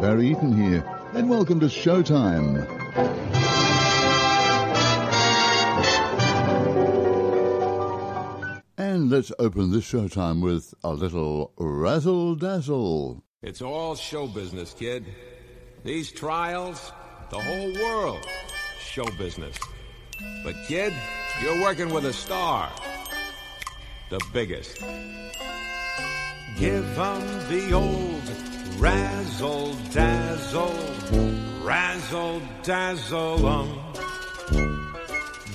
Barry Eaton here, and welcome to Showtime. And let's open this Showtime with a little razzle dazzle. It's all show business, kid. These trials, the whole world, show business. But kid, you're working with a star. The biggest. Give 'em the old razzle dazzle, razzle dazzle 'em.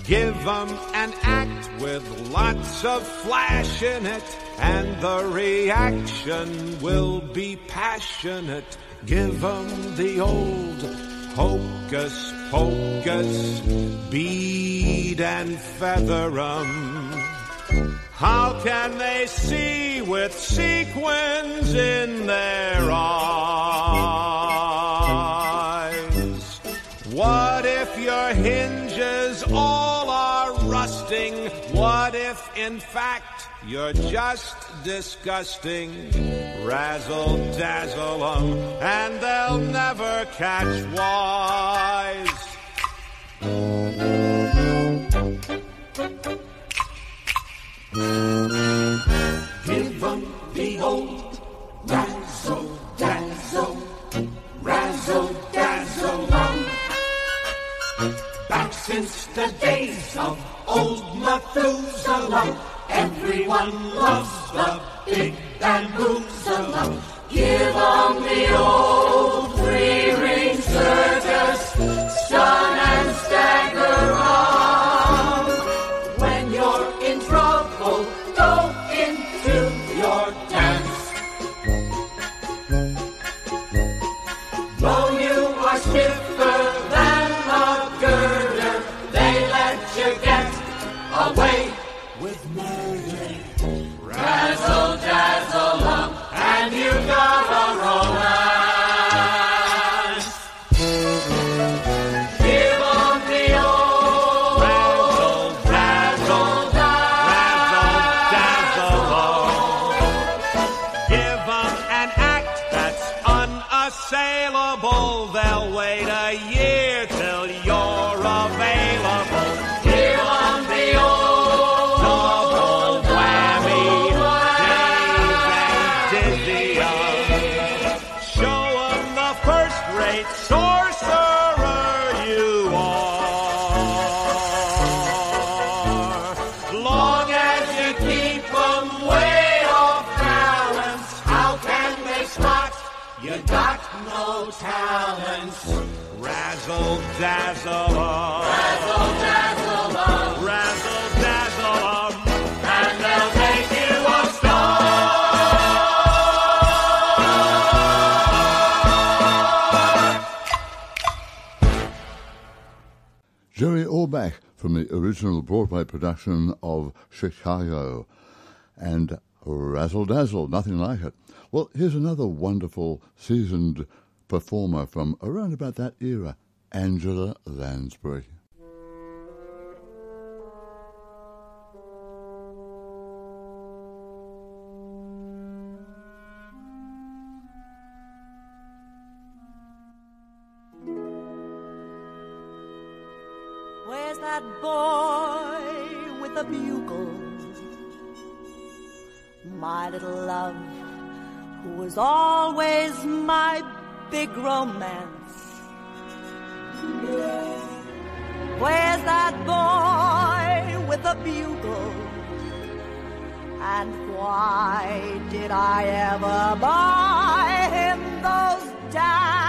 Give 'em an act with lots of flash in it, and the reaction will be passionate. Give 'em the old hocus pocus, bead and feather 'em. How can they see with sequins in their eyes? What if your hinges all are rusting? What if, in fact, you're just disgusting? Razzle dazzle 'em, and they'll never catch wise. Give 'em the old razzle dazzle, razzle dazzle um. Back since the days of old Methuselah, everyone loves the big bamboozler. Give 'em the old three-ring circus, stun and stagger on. When you're Orbach from the original Broadway production of Chicago. And Razzle Dazzle, nothing like it. Well, here's another wonderful seasoned performer from around about that era, Angela Lansbury. Where's that boy with the bugle? My little love, who was always my big romance. Where's that boy with the bugle? And why did I ever buy him those damn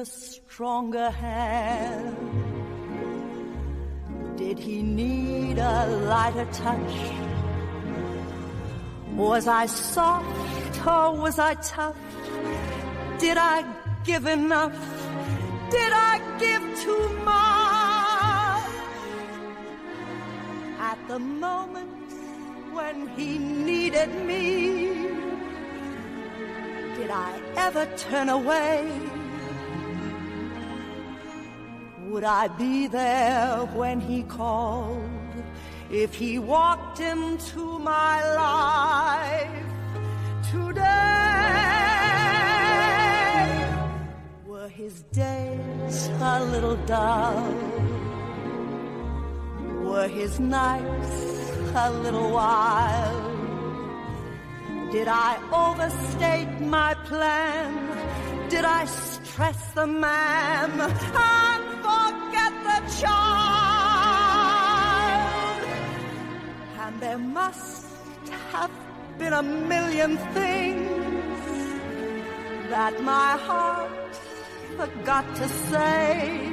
a stronger hand? Did he need a lighter touch? Was I soft or was I tough? Did I give enough? Did I give too much? At the moment when he needed me, did I ever turn away? Would I be there when he called? If he walked into my life today, were his days a little dull? Were his nights a little wild? Did I overstate my plan? Did I stress the man and forget the child? And there must have been a million things that my heart forgot to say.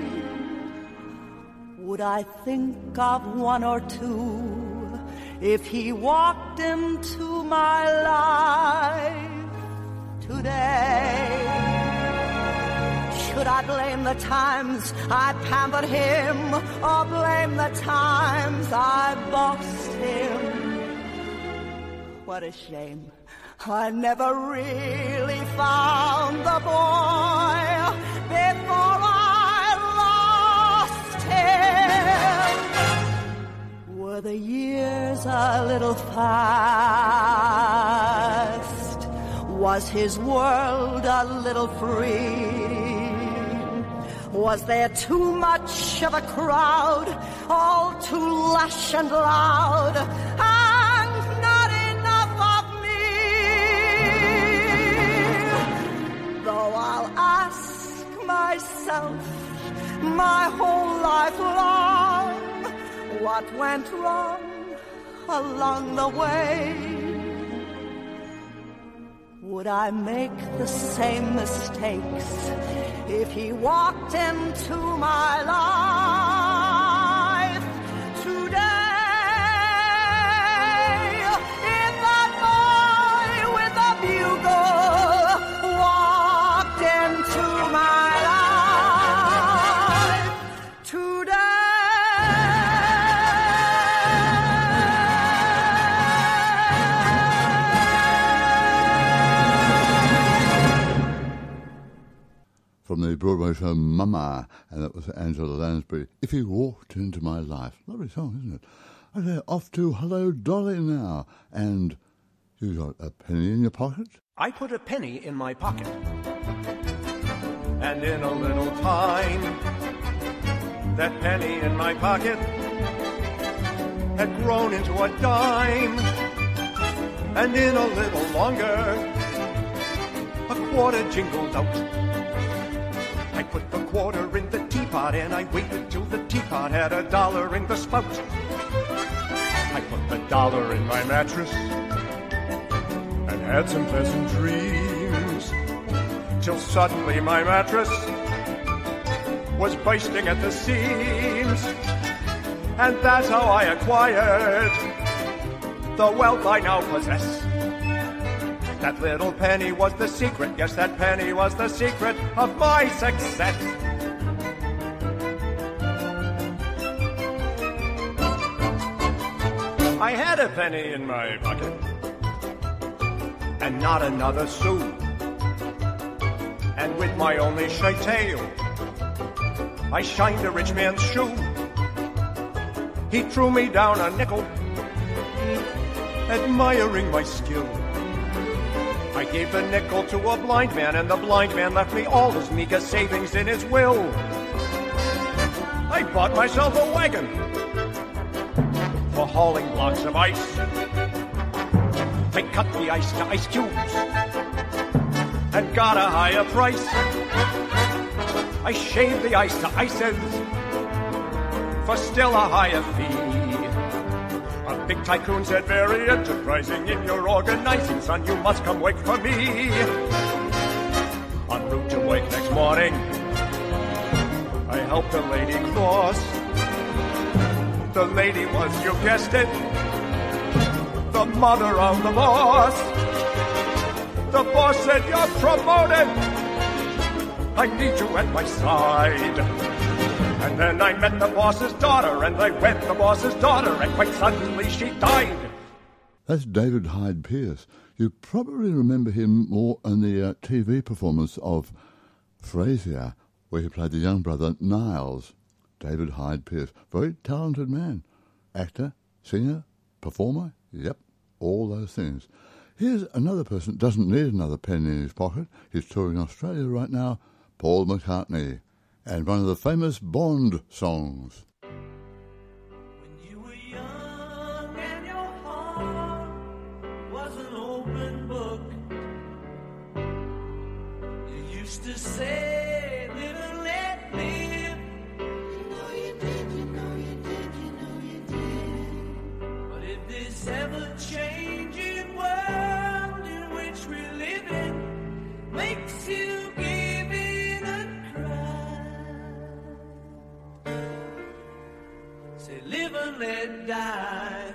Would I think of one or two if he walked into my life today? Should I blame the times I pampered him or blame the times I bossed him? What a shame. I never really found the boy before I lost him. Were the years a little fast? Was his world a little free? Was there too much of a crowd, all too lush and loud, and not enough of me? Though I'll ask myself my whole life long, what went wrong along the way? Would I make the same mistakes if he walked into my life From the Broadway show Mame, and that was Angela Lansbury. If he walked into my life. Lovely song, isn't it? Okay, off to Hello Dolly now. And you got a penny in your pocket? I put a penny in my pocket. And in a little time, that penny in my pocket had grown into a dime. And in a little longer, a quarter jingled out. Quarter in the teapot and I waited till the teapot had a dollar in the spout. I put the dollar in my mattress and had some pleasant dreams. Till suddenly my mattress was bursting at the seams. And that's how I acquired the wealth I now possess. That little penny was the secret. Yes, that penny was the secret of my success. I had a penny in my pocket and not another sou. And with my only shy tail, I shined a rich man's shoe. He threw me down a nickel, admiring my skill. I gave the nickel to a blind man, and the blind man left me all his meager savings in his will. I bought myself a wagon hauling blocks of ice. I cut the ice to ice cubes and got a higher price. I shaved the ice to ices for still a higher fee. A big tycoon said, very enterprising in your organizing, son, you must come work for me. En route to work next morning, I helped a lady cross. The lady was, you guessed it, the mother of the boss. The boss said, you're promoted. I need you at my side. And then I met the boss's daughter, and I wed the boss's daughter, and quite suddenly she died. That's David Hyde Pierce. You probably remember him more in the uh, TV performance of Frasier, where he played the young brother Niles. David Hyde Pierce. Very talented man. Actor, singer, performer, yep, all those things. Here's another person that doesn't need another pen in his pocket. He's touring Australia right now, Paul McCartney, and one of the famous Bond songs. When you let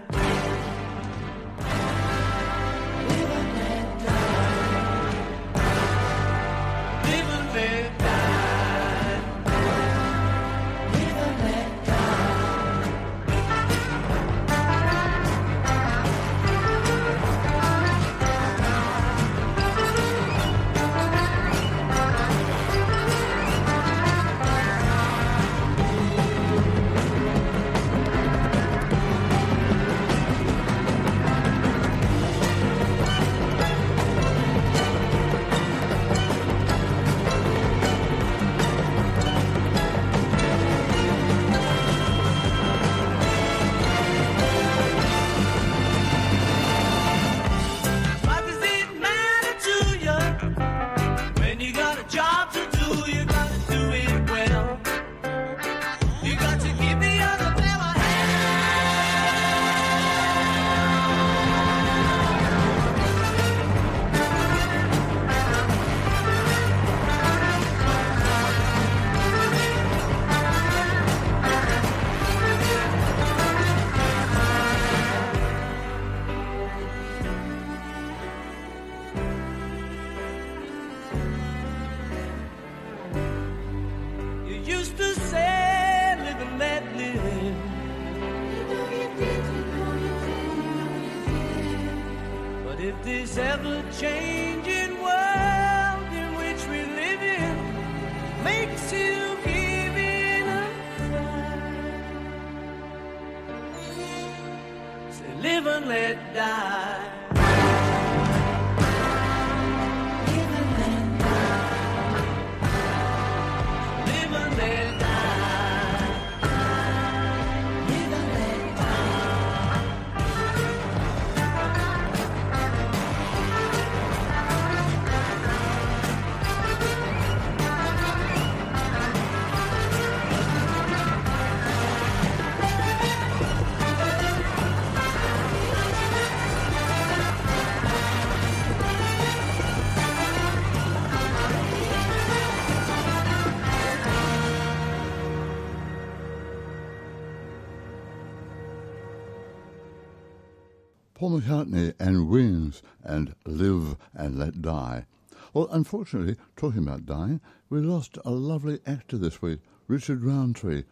McCartney and Wings and Live and Let Die. Well, unfortunately, talking about dying, we lost a lovely actor this week, Richard Roundtree,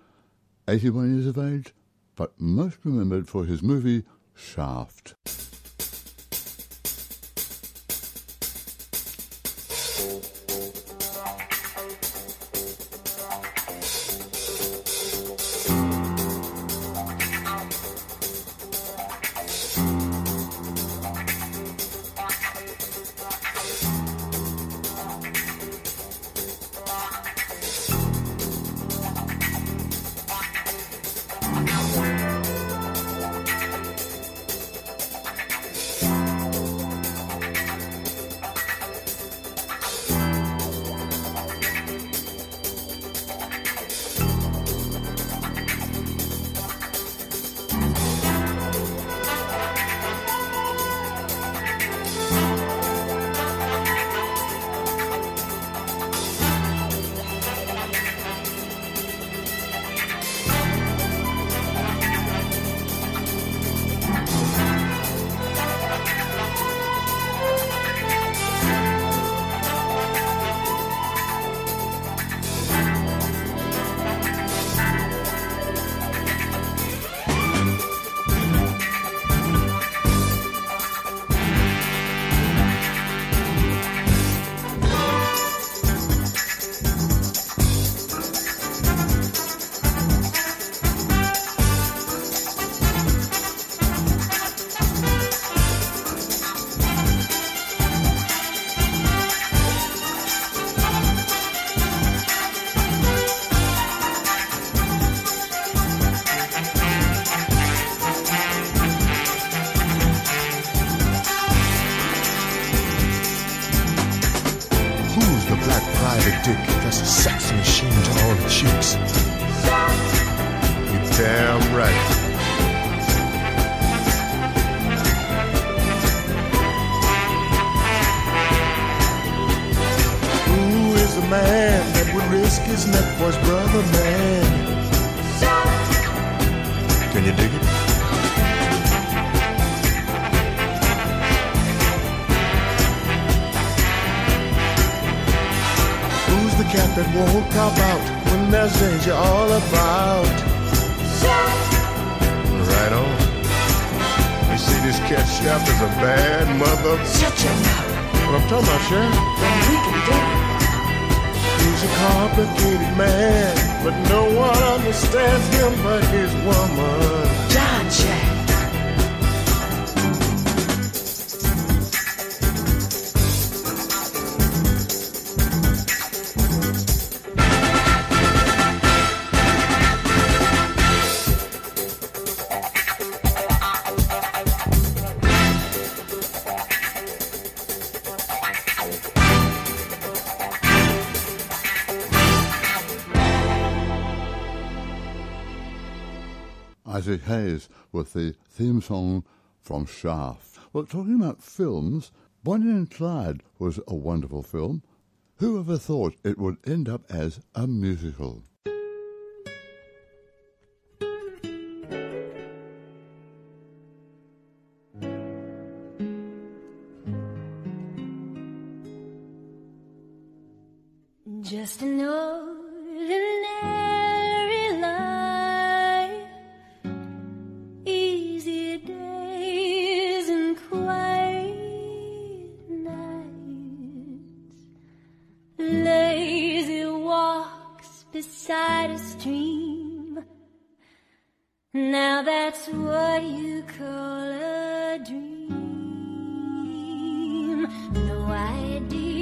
81 years of age, but most remembered for his movie Shaft. Right. Who is the man that would risk his neck for his brother, man? Can you dig it? Who's the cat that won't cop out when there's danger all about? Bad mother. Shut your mouth. What I'm talking about? Then we can do it. He's a complicated man, but no one understands him but his woman. With the theme song from Shaft. Well, talking about films, Bonnie and Clyde was a wonderful film. Who ever thought it would end up as a musical? Just an ordinary beside a stream. Now that's what you call a dream. No ideas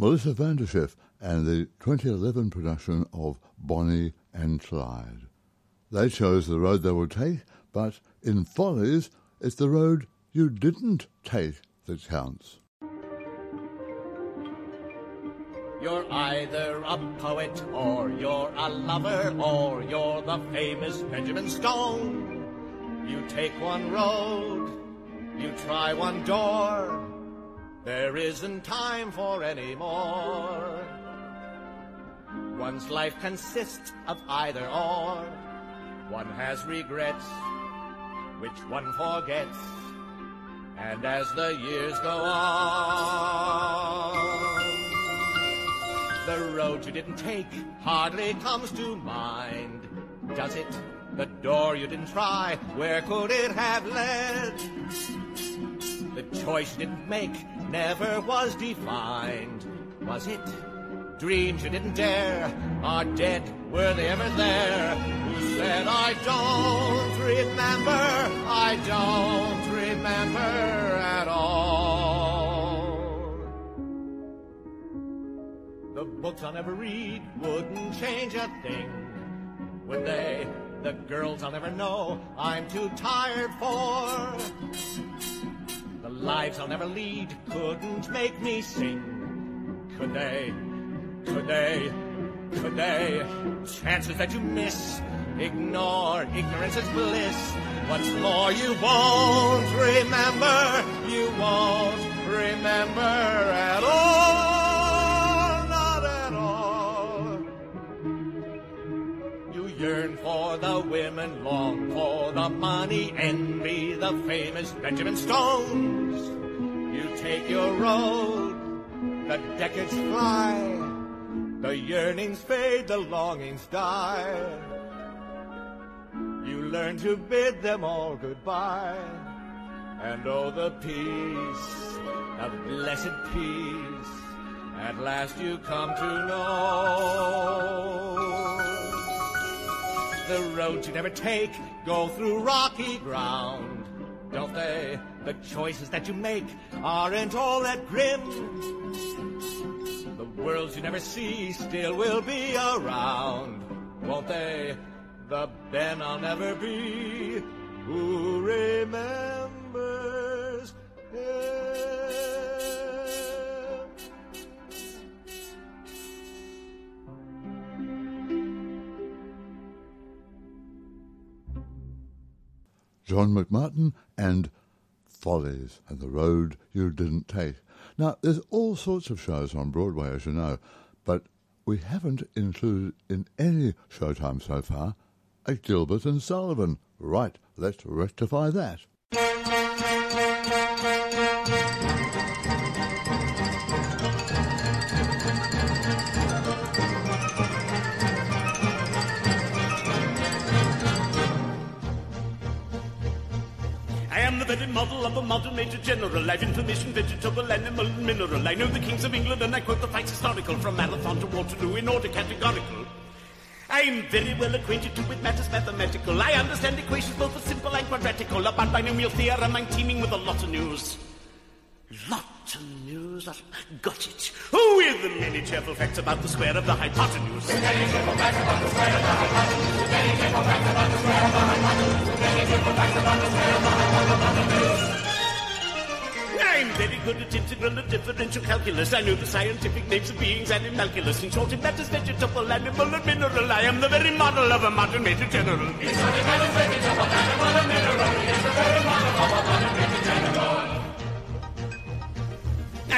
Melissa van der Schyff and the 2011 production of Bonnie and Clyde. They chose the road they would take, but in Follies, it's the road you didn't take that counts. You're either a poet or you're a lover or you're the famous Benjamin Stone. You take one road, you try one door. There isn't time for any more. One's life consists of either or. One has regrets, which one forgets. And as the years go on, the road you didn't take hardly comes to mind. Does it? The door you didn't try, where could it have led? The choice you didn't make never was defined, was it? Dreams you didn't dare are dead. Were they ever there? Who said, I don't remember, I don't remember at all? The books I'll never read wouldn't change a thing, would they? The girls I'll never know, I'm too tired for. Lives I'll never lead couldn't make me sing, could they? Could they? Could they? Chances that you miss. Ignore. Ignorance is bliss. What's more, you won't remember. You won't remember at all. Yearn for the women, long for the money, envy the famous Benjamin Stones. You take your road, the decades fly. The yearnings fade, the longings die. You learn to bid them all goodbye. And oh, the peace, the blessed peace, at last you come to know. The roads you never take go through rocky ground, don't they? The choices that you make aren't all that grim. The worlds you never see still will be around, won't they? The Ben I'll never be who remembers John McMartin and Follies and the Road You Didn't Take. Now, there's all sorts of shows on Broadway, as you know, but we haven't included in any showtime so far a Gilbert and Sullivan. Right, let's rectify that. I am the very model of a modern major general. I've information, vegetable, animal, and mineral. I know the kings of England and I quote the facts historical from Marathon to Waterloo in order categorical. I'm very well acquainted too with matters mathematical. I understand equations both for simple and quadratical. About binomial theorem, I'm teeming with a lot of news. Lot of news. Got it. Oh, with the many cheerful facts about the square of the hypotenuse. I'm very good at integral and differential calculus. I know the scientific names of beings and in calculus. In short, in matters vegetable, animal, and mineral, I am the very model of a modern major general.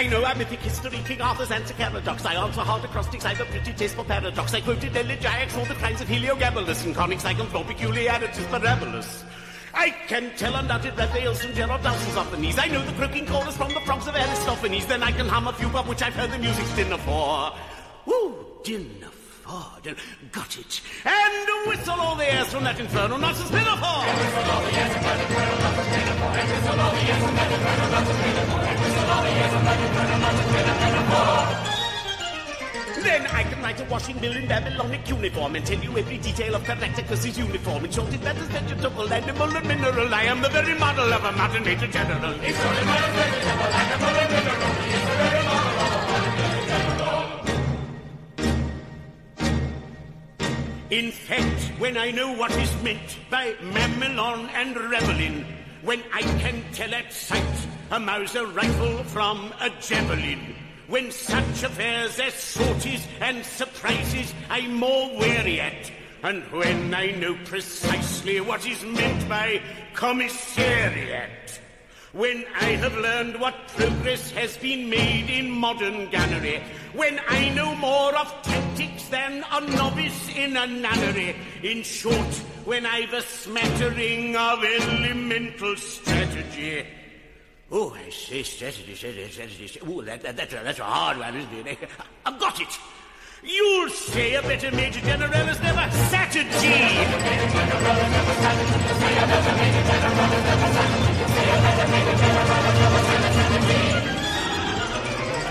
I know I'm mythic history, King Arthur's answer Caradoc's. I answer hard acrostics, I've a pretty taste for paradox. I quoted elegiacs all the kinds of Heliogabalus and conics like for peculiarities parabolus. I can tell undoubted Raphael's from Gerard Dows and Zoffanies. I know the croaking chorus from the frogs of Aristophanes. Then I can hum a few of which I've heard the music's dinner for. Ooh, dinner Got it. And whistle all the airs from that infernal nonsense pinafore. Then I can write a washing bill in Babylonic cuneiform and tell you every detail of Caractacus' uniform. In short, it matters vegetable, animal, and mineral. I am the very model of a modern major general. It's only vegetable, animal, and mineral. In fact, when I know what is meant by mamelon and ravelin, when I can tell at sight a Mauser rifle from a javelin, when such affairs as sorties and surprises I'm more wary at, and when I know precisely what is meant by commissariat, when I have learned what progress has been made in modern gunnery, when I know more of tactics than a novice in a nunnery, in short, when I've a smattering of elemental strategy. Oh, I say strategy, strategy, strategy. Oh, that, that, that's, that's a hard one, isn't it? I've got it. You'll say a better Major General has never sat a G.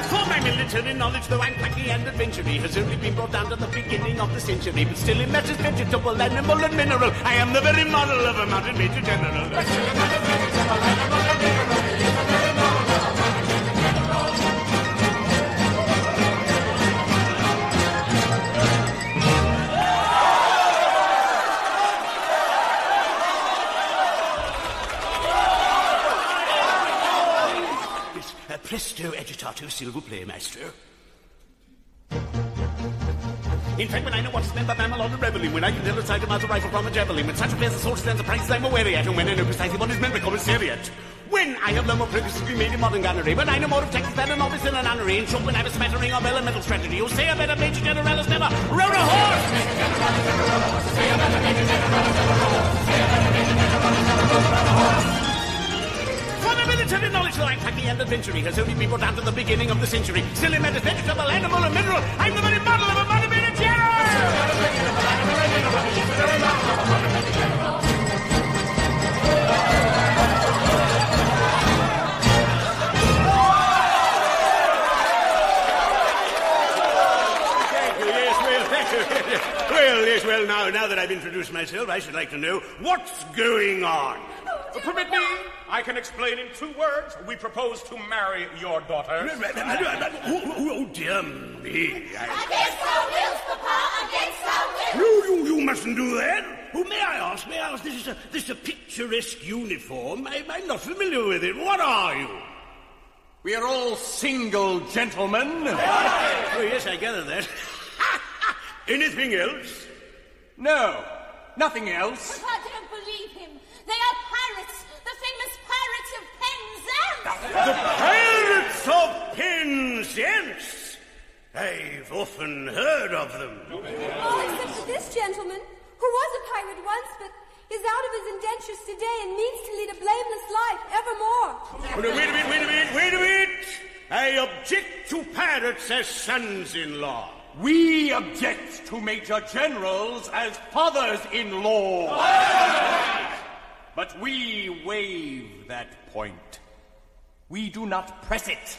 For my military knowledge, though I'm plucky and adventury, has only been brought down to the beginning of the century. But still, in matters vegetable, animal, and mineral, I am the very model of a mountain major general. Presto agitato, s'il vous maestro. In fact, when I know what's meant by mammal on the reveling, when I can tell a sight about a rifle from a javelin, when such a place as horses and the prices I'm aware at, and when I know precisely what is meant by commissariat. When I have no more progress to be made in modern gunnery, when I know more of tactics than a novice in a nunnery, in short, when I have a smattering of elemental strategy, you'll say a better Major General has never rode a horse! For my military knowledge, though I'm plucky and adventuring, has only been brought down to the beginning of the century. Still in matters vegetable, animal, and mineral, I'm the very model of a motivated general! Well, yes, well, now, now that I've introduced myself, I should like to know what's going on. Permit me, I can explain in two words. We propose to marry your daughter. Oh, oh, dear me. I- Against our wills, Papa, against our wills. You, you, you mustn't do that. Oh, may I ask, may I ask, this is a, this is a picturesque uniform. I, I'm not familiar with it. What are you? We are all single gentlemen. Oh, yes, I gather that. Anything else? No, nothing else. I don't believe him. They are pirates, the famous pirates of Penzance. The Pirates of Penzance. I've often heard of them. Oh, except for this gentleman, who was a pirate once, but is out of his indentures today and means to lead a blameless life evermore. Wait a minute, wait a minute, wait a minute. I object to pirates as sons-in-law. We object to major generals as fathers-in-law. But we waive that point. We do not press it.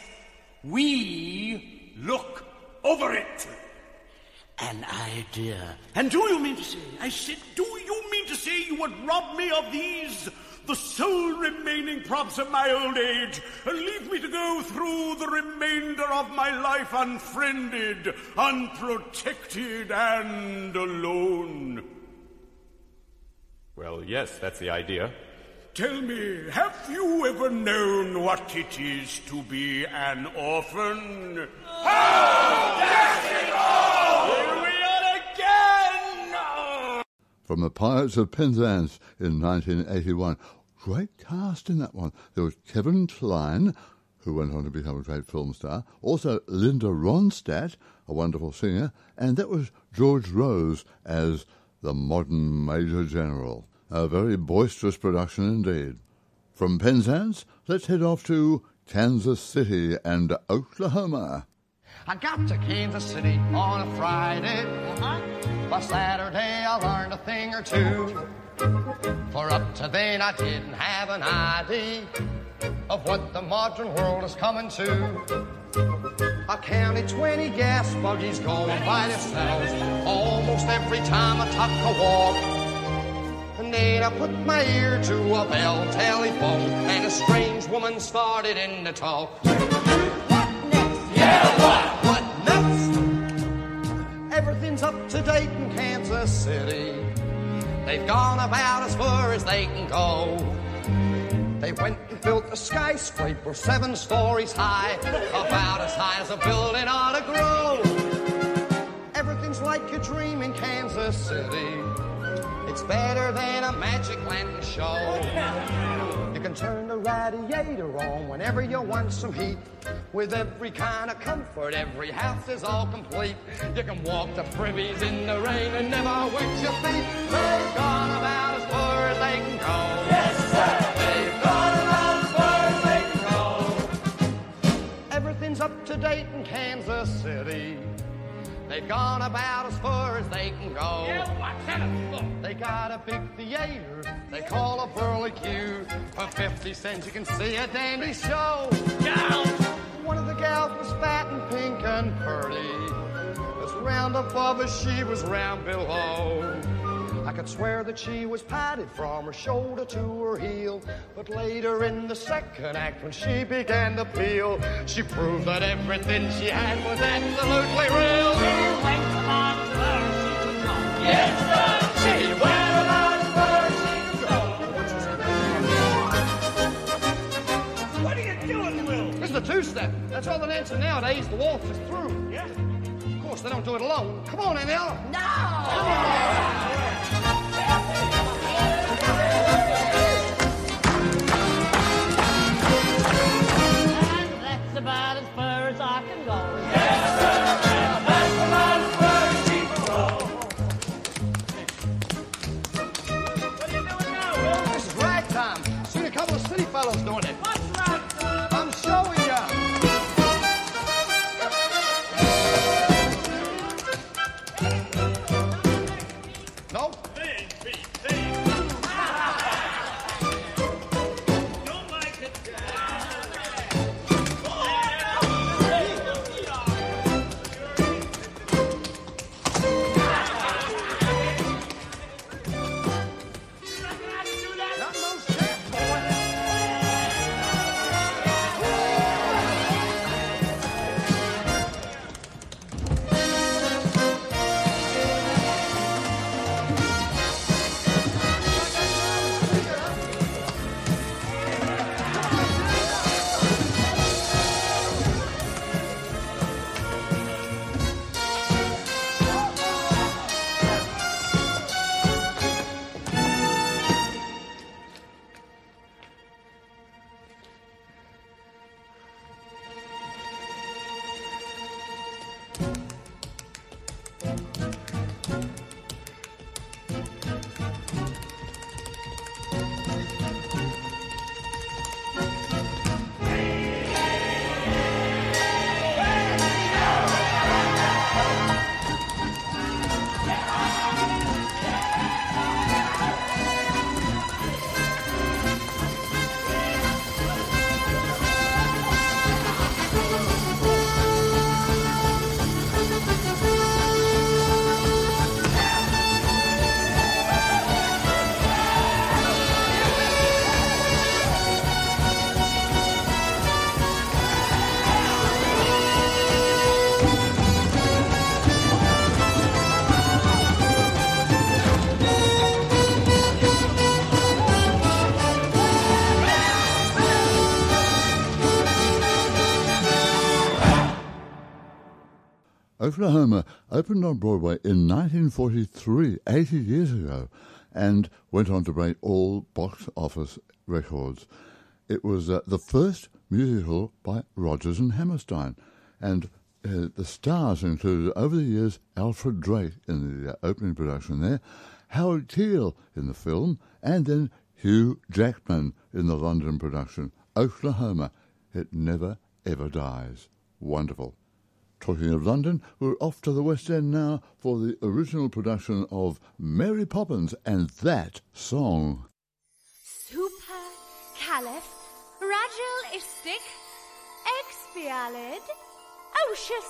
We look over it. An idea. And do you mean to say, I said, do you mean to say you would rob me of these, the sole remaining props of my old age, and leave me to go through the remainder of my life unfriended, unprotected, and alone? Well, yes, that's the idea. Tell me, have you ever known what it is to be an orphan? Here we are again! From the Pirates of Penzance in 1981. Great cast in that one. There was Kevin Kline, who went on to become a great film star. Also, Linda Ronstadt, a wonderful singer. And that was George Rose as the modern Major General. A very boisterous production indeed. From Penzance, let's head off to Kansas City and Oklahoma. I got to Kansas City on a Friday. Uh-huh. By Saturday, I learned a thing or two. For up to then, I didn't have an idea of what the modern world is coming to. I counted 20 gas buggies going by themselves almost every time I took a walk. I put my ear to a bell telephone, and a strange woman started in to talk. What next? Yeah, what? What next? Everything's up to date in Kansas City. They've gone about as far as they can go. They went and built a skyscraper seven stories high, about as high as a building ought to grow. Everything's like a dream in Kansas City. It's better than a magic lantern show. You can turn the radiator on whenever you want some heat. With every kind of comfort, every house is all complete. You can walk the privies in the rain and never wet your feet. They've gone about as far as they can go. Yes, sir. They've gone about as far as they can go. Everything's up to date in Kansas City. They've gone about as far as they can go. Yeah, what's that for? They got a big theater they call a Burlicue. For 50 cents you can see a dandy show. Gals! One of the gals was fat and pink and purty. As round above as she was round below. I could swear that she was padded from her shoulder to her heel. But later in the second act, when she began to peel, she proved that everything she had was absolutely real. She went on to her, she Yes, sir. She went as far as she. What are you doing, Will? This is the two-step. That's all the dancing nowadays. The waltz is through. Yeah? Of course, they don't do it alone. Come on, Emil. And Oklahoma opened on Broadway in 1943, 80 years ago, and went on to break all box office records. It was uh, the first musical by Rodgers and Hammerstein, and uh, the stars included over the years Alfred Drake in the uh, opening production there, Howard Keel in the film, and then Hugh Jackman in the London production. Oklahoma, it never ever dies. Wonderful. Talking of London, we're off to the West End now for the original production of Mary Poppins and that song. Super caliph ragilistic expialid ocious.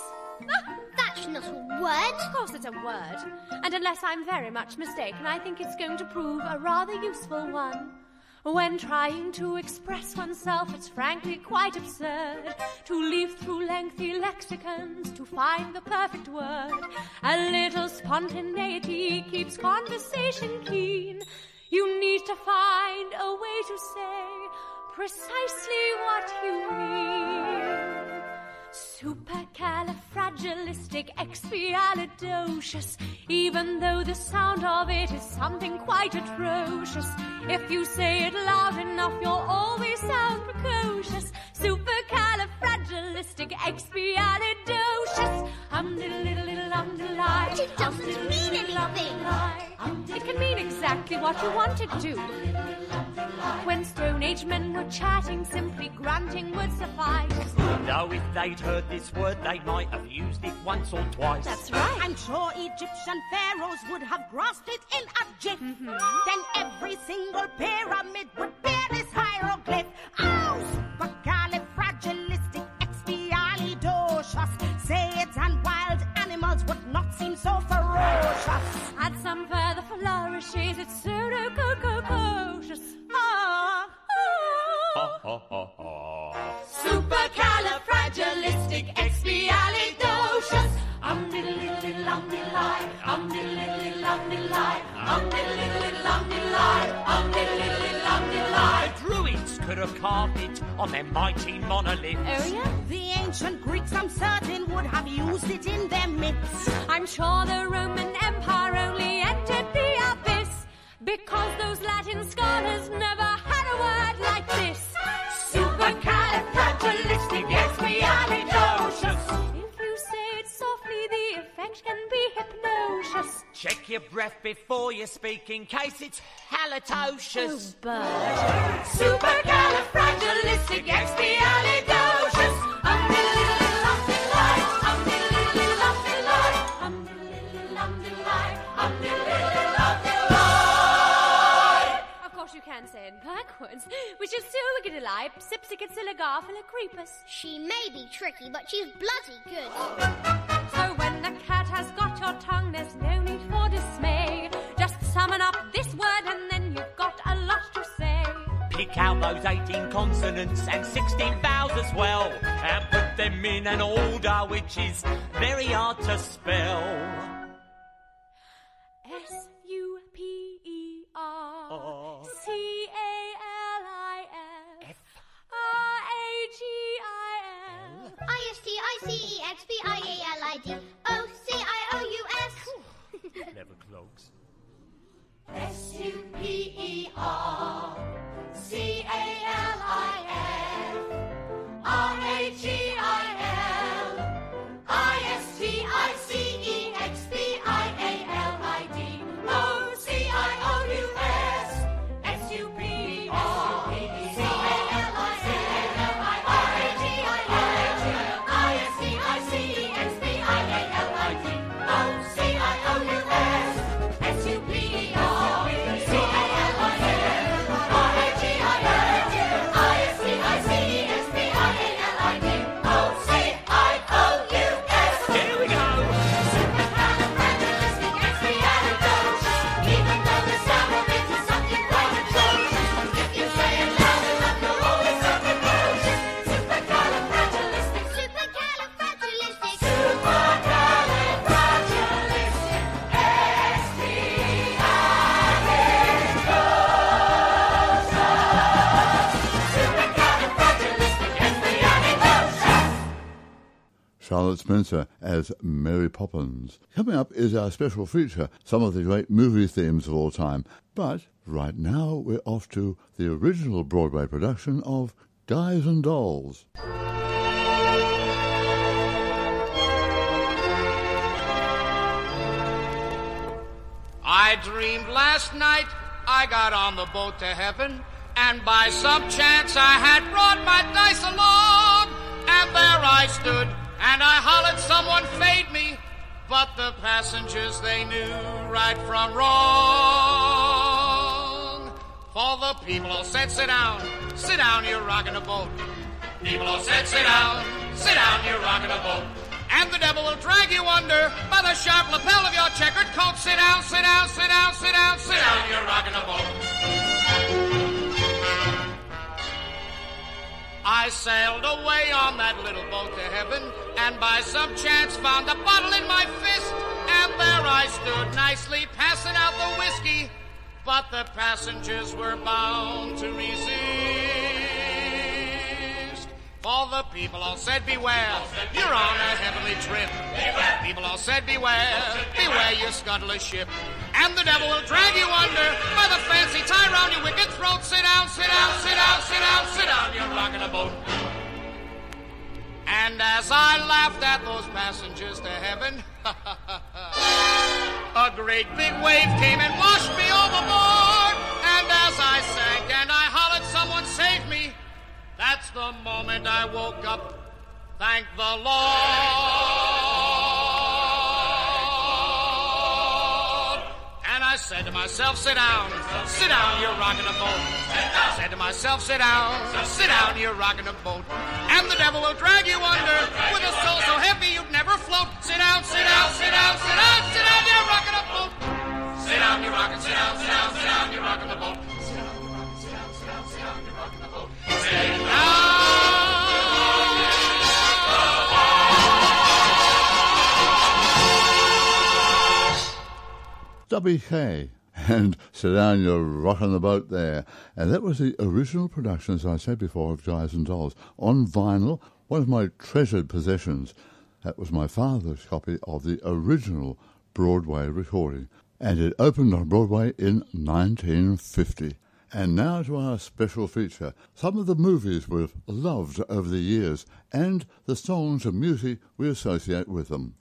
Ah, That's not a word. Of course it's a word. And unless I'm very much mistaken, I think it's going to prove a rather useful one. When trying to express oneself, it's frankly quite absurd to leaf through lengthy lexicons to find the perfect word. A little spontaneity keeps conversation keen. You need to find a way to say precisely what you mean. Supercalifragilisticexpialidocious, even though the sound of it is something quite atrocious. If you say it loud enough, you'll always sound precocious. Supercalifragilisticexpialidocious. Um diddle um it doesn't mean anything. It can mean exactly what you want it to. When Stone Age men were chatting, simply grunting would suffice. Though if they'd heard this word, they might have used it once or twice. That's right. I'm sure Egyptian pharaohs would have grasped it in a jiff. Mm-hmm. Then every single pyramid would bear this hieroglyph. Oh, supercalifragilisticexpialidocious. Saids and wild animals would not seem so ferocious. Add some further flourishes, it's pseudo cautious. Ah, Supercalifragilisticexpialidocious. Um diddly diddly um diddly, um diddly diddly um diddly, um diddly diddly um diddly, um diddly diddly um diddly. The Druids could have carved it on their mighty monolith. Oh, yeah? The ancient Greeks, I'm certain, would have used it in their myths. I'm sure the Roman Empire only entered the abyss because those Latin scholars never had a word like this. The can be hypnosis. Check your breath before you speak in case it's halitosis. Oh, Bird. Supercalifragilisticexpialidocious. Of course, you can say it backwards, which is suicidally, psipsicatiligarphila creepus. She may be tricky, but she's bloody good. So when the cat has got your tongue, there's no need for dismay. Just summon up this word and then you've got a lot to say. Pick out those 18 consonants and 16 vowels as well, and put them in an order which is very hard to spell. S-U-P-E-R Charlotte Spencer as Mary Poppins. Coming up is our special feature, some of the great movie themes of all time. But right now we're off to the original Broadway production of Guys and Dolls. I dreamed last night I got on the boat to heaven, and by some chance I had brought my dice along, and there I stood, and I hollered someone fade me, but the passengers they knew right from wrong. For the people all said, sit down, sit down, you're rocking a boat. People all said, sit down, sit down, you're rocking a boat. And the devil will drag you under by the sharp lapel of your checkered coat. Sit down, sit down, sit down, sit down, sit down, you're rocking a boat. I sailed away on that little boat to heaven, and by some chance found a bottle in my fist, and there I stood nicely passing out the whiskey, but the passengers were bound to resist. For the people all said, Beware, you're on a heavenly trip. People all said, Beware, beware, you scuttle a ship. And the devil will drag you under by the fancy tie round your wicked throat. Sit down, sit down, sit down, sit down, sit down, you're rocking a boat. And as I laughed at those passengers to heaven, a a great big wave came and washed me overboard. And as I sank and I That's the moment I woke up. Thank the Lord. And I said to myself, sit down, sit down, you're rocking a boat. I said to myself, sit down, sit down, you're rocking a boat. And the devil will drag you under with a soul so heavy you'd never float. Sit down, sit down, sit down, sit down, sit down, you're rocking a boat. Sit down, you're rocking, sit down, sit down, sit down, you're rocking the boat. WK. And sit down, you're rocking the boat there. And that was the original production, as I said before, of Guys and Dolls on vinyl, one of my treasured possessions. That was my father's copy of the original Broadway recording. And it opened on Broadway in 1950. And now to our special feature some of the movies we've loved over the years and the songs and music we associate with them.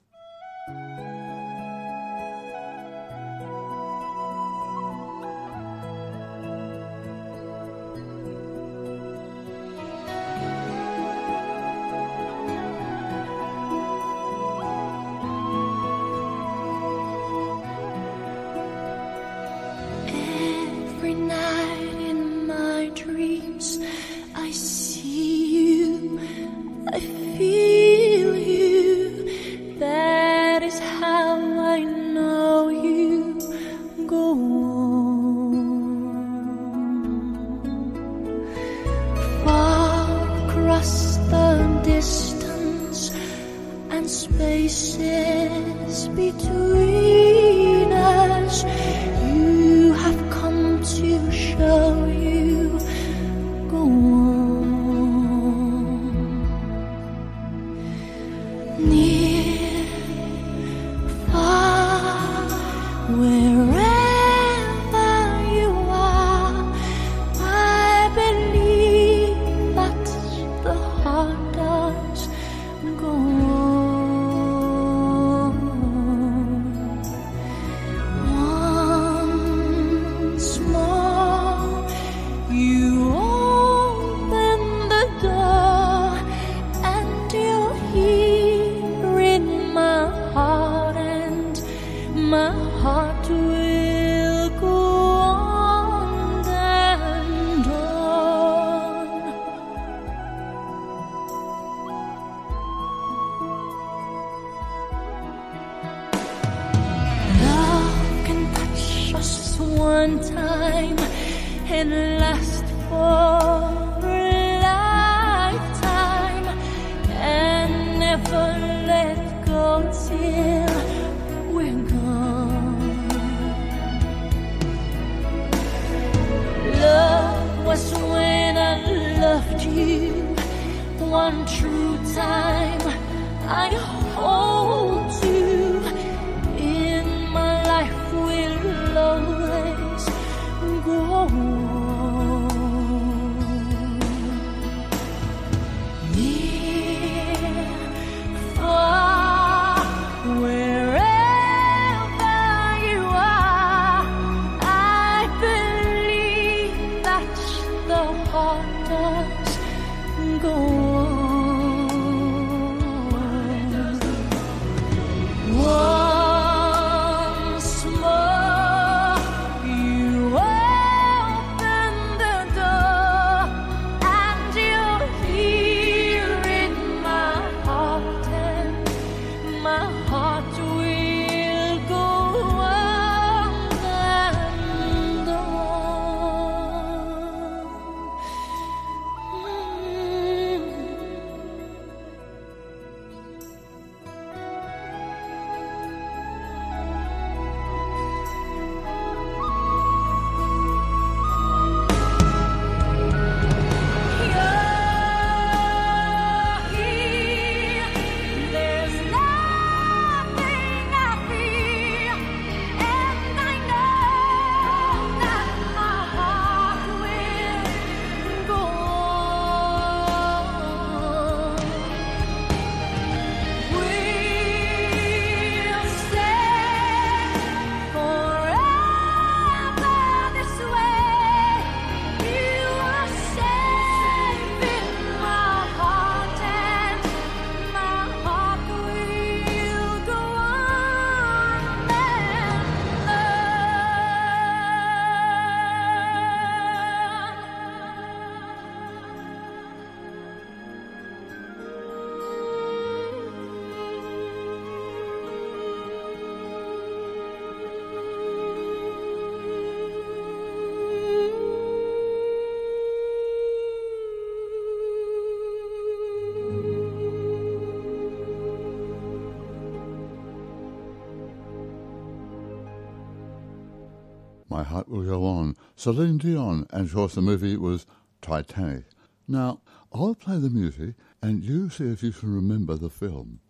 My Heart Will Go On, Celine Dion, and of course the movie was Titanic. Now, I'll play the music and you see if you can remember the film.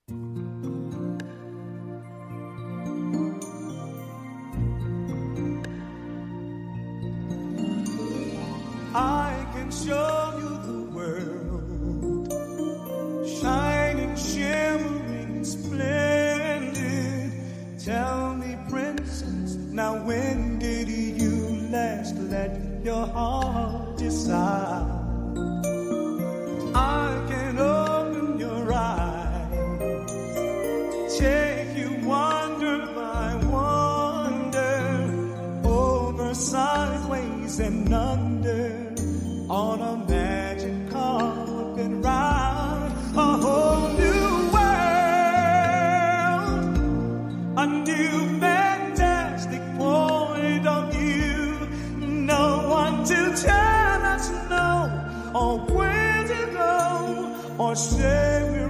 Take you wonder by wonder, over sideways and under, on a magic carpet ride, a whole new world, a new fantastic point of view. No one to tell us no, or where to go, or say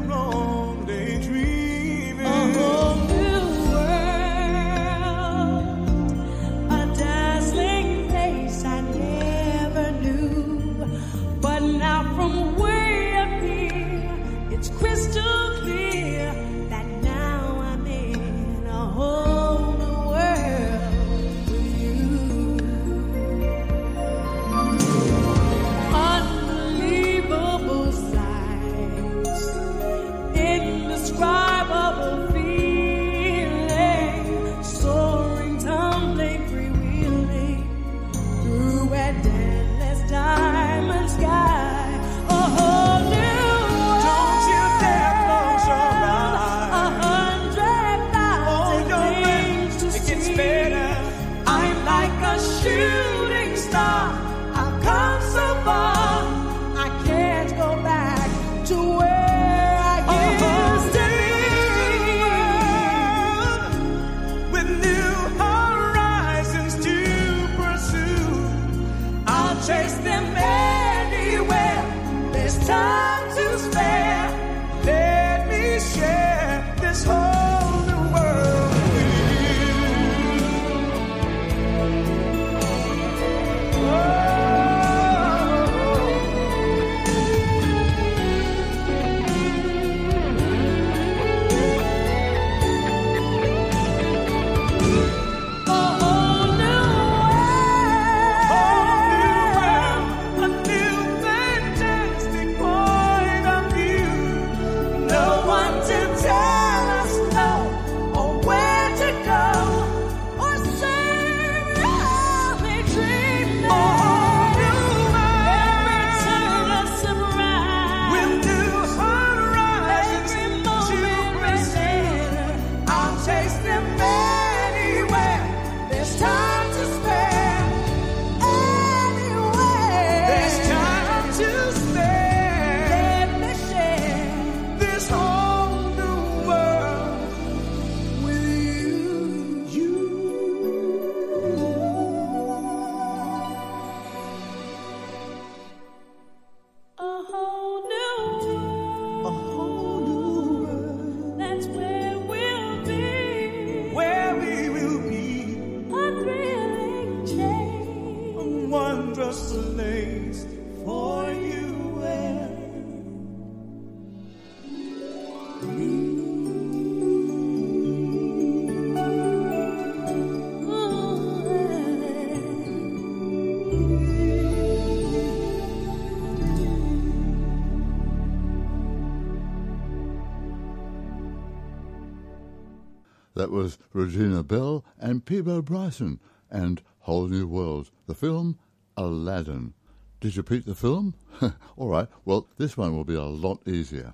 was Regina Belle and Peabo Bryson and Whole New World. The film Aladdin. Did you pick the film? All right. Well, this one will be a lot easier.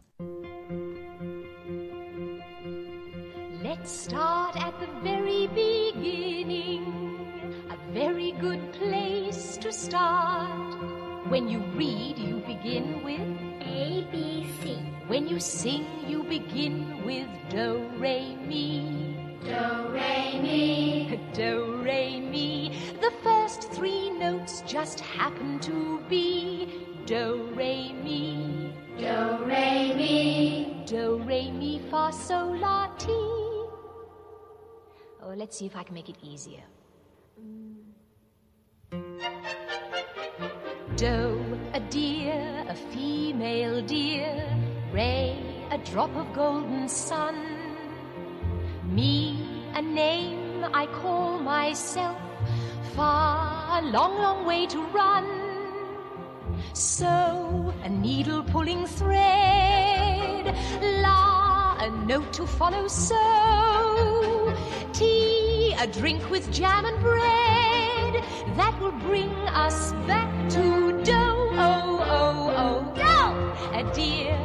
Let's start at the very beginning. A very good place to start. When you read, you begin with A, B, C. When you sing, you begin with do, re, mi. Do, re, mi. Do, re, mi. The first three notes just happen to be Do, re, mi. Do, re, mi. Do, re, mi, fa, sol, la, ti. Oh, let's see if I can make it easier. Doe, a deer, a female deer. Ray, a drop of golden sun. Me, a name I call myself, far, a long, long way to run. So, a needle pulling thread, la, a note to follow, so, tea, a drink with jam and bread, that will bring us back to do, oh, oh, oh, Dough a dear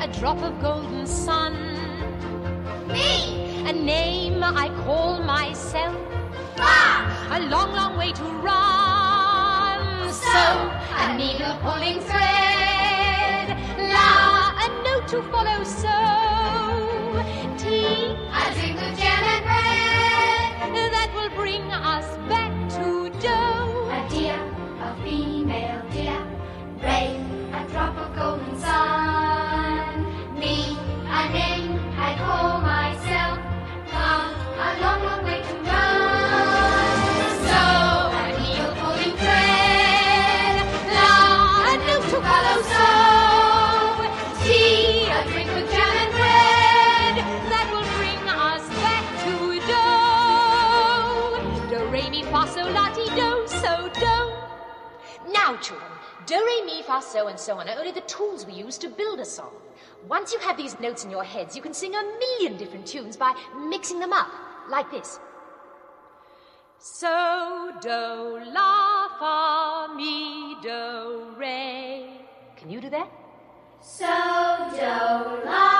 a drop of golden sun. Me! A name I call myself. Ah! A long, long way to run. So, so a needle pulling thread. La! A note to follow. So, tea. I children. Do, re, mi, fa, so, and so on are only the tools we use to build a song. Once you have these notes in your heads, you can sing a million different tunes by mixing them up, like this. So, do, la, fa, mi, do, re. Can you do that? So, do, la,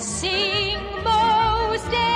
sing most days.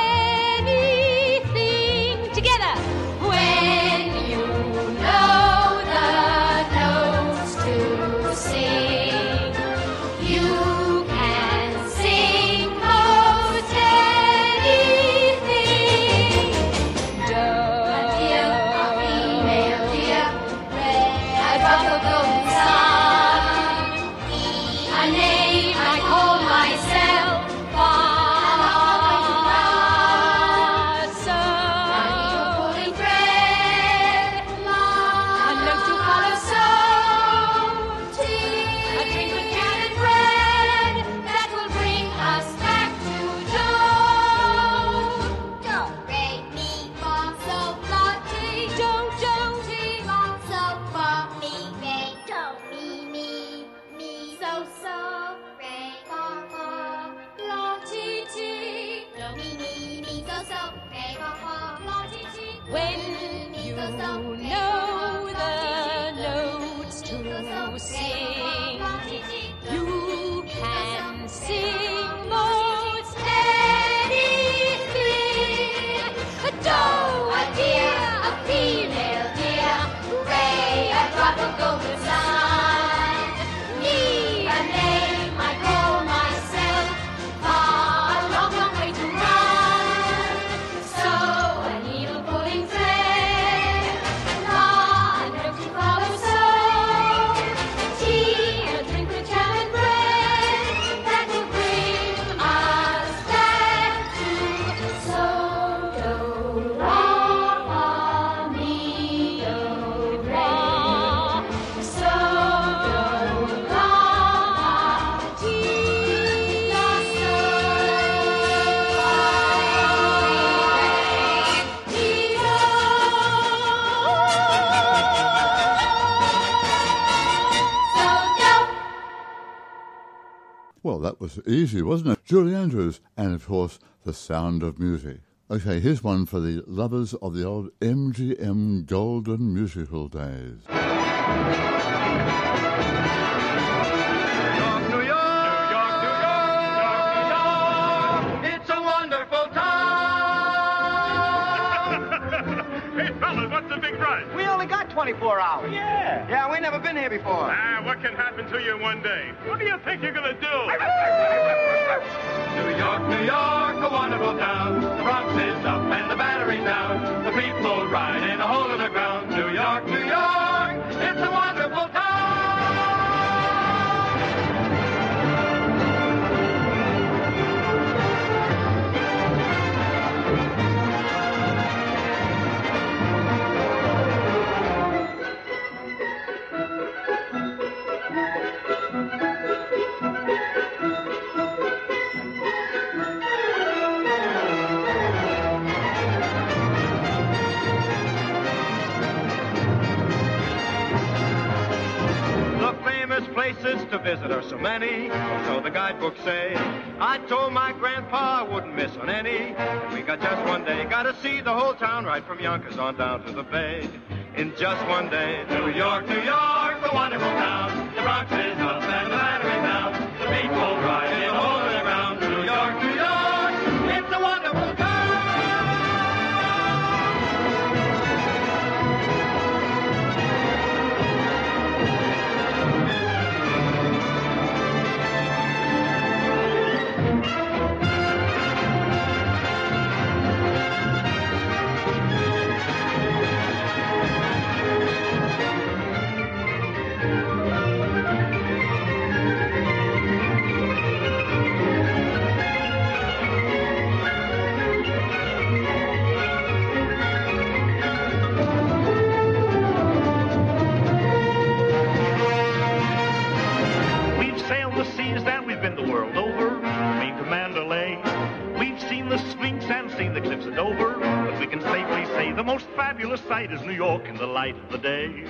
was easy, wasn't it? Julie Andrews, and of course, The Sound of Music. Okay, here's one for the lovers of the old MGM Golden Musical days. Hey, fellas, what's the big price? We only got 24 hours. Yeah. Yeah, we never been here before. Ah what can happen to you one day? What do you think you're gonna do? New York, New York, a wonderful town. The Bronx is up and the Battery's down. The people ride in a hole in the ground. New York, New York, places to visit are so many, so the guidebooks say. I told my grandpa I wouldn't miss on any. We got just one day, gotta see the whole town right from Yonkers on down to the Bay. In just one day, New York, New York, a wonderful town. The Bronx is the Battery's the world over, Maine to Mandalay. We've seen the Sphinx and seen the cliffs of Dover, but we can safely say the most fabulous sight is New York in the light of the day.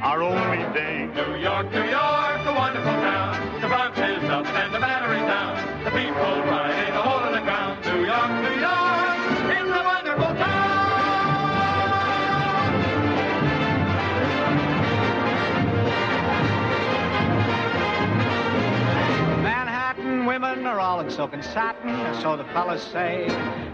Our only day. New York, New York, a wonderful town. The Bronx is up and the Battery's down. The people ride in the ground. Women are all in silk and satin, and so the fellas say.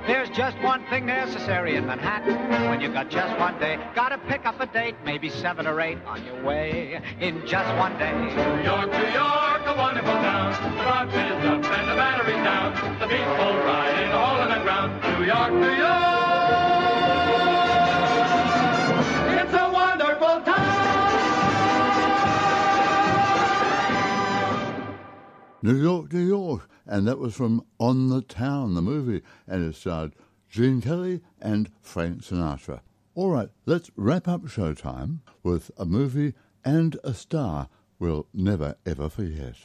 There's just one thing necessary in Manhattan. When you've got just one day, gotta pick up a date, maybe seven or eight on your way in just one day. New York, New York, a wonderful town. The Bronx is up and the Battery's down. The people ride in a hole in the ground. New York, New York, New York, New York. And that was from On the Town, the movie, and it starred Gene Kelly and Frank Sinatra. All right, let's wrap up Showtime with a movie and a star we'll never ever forget.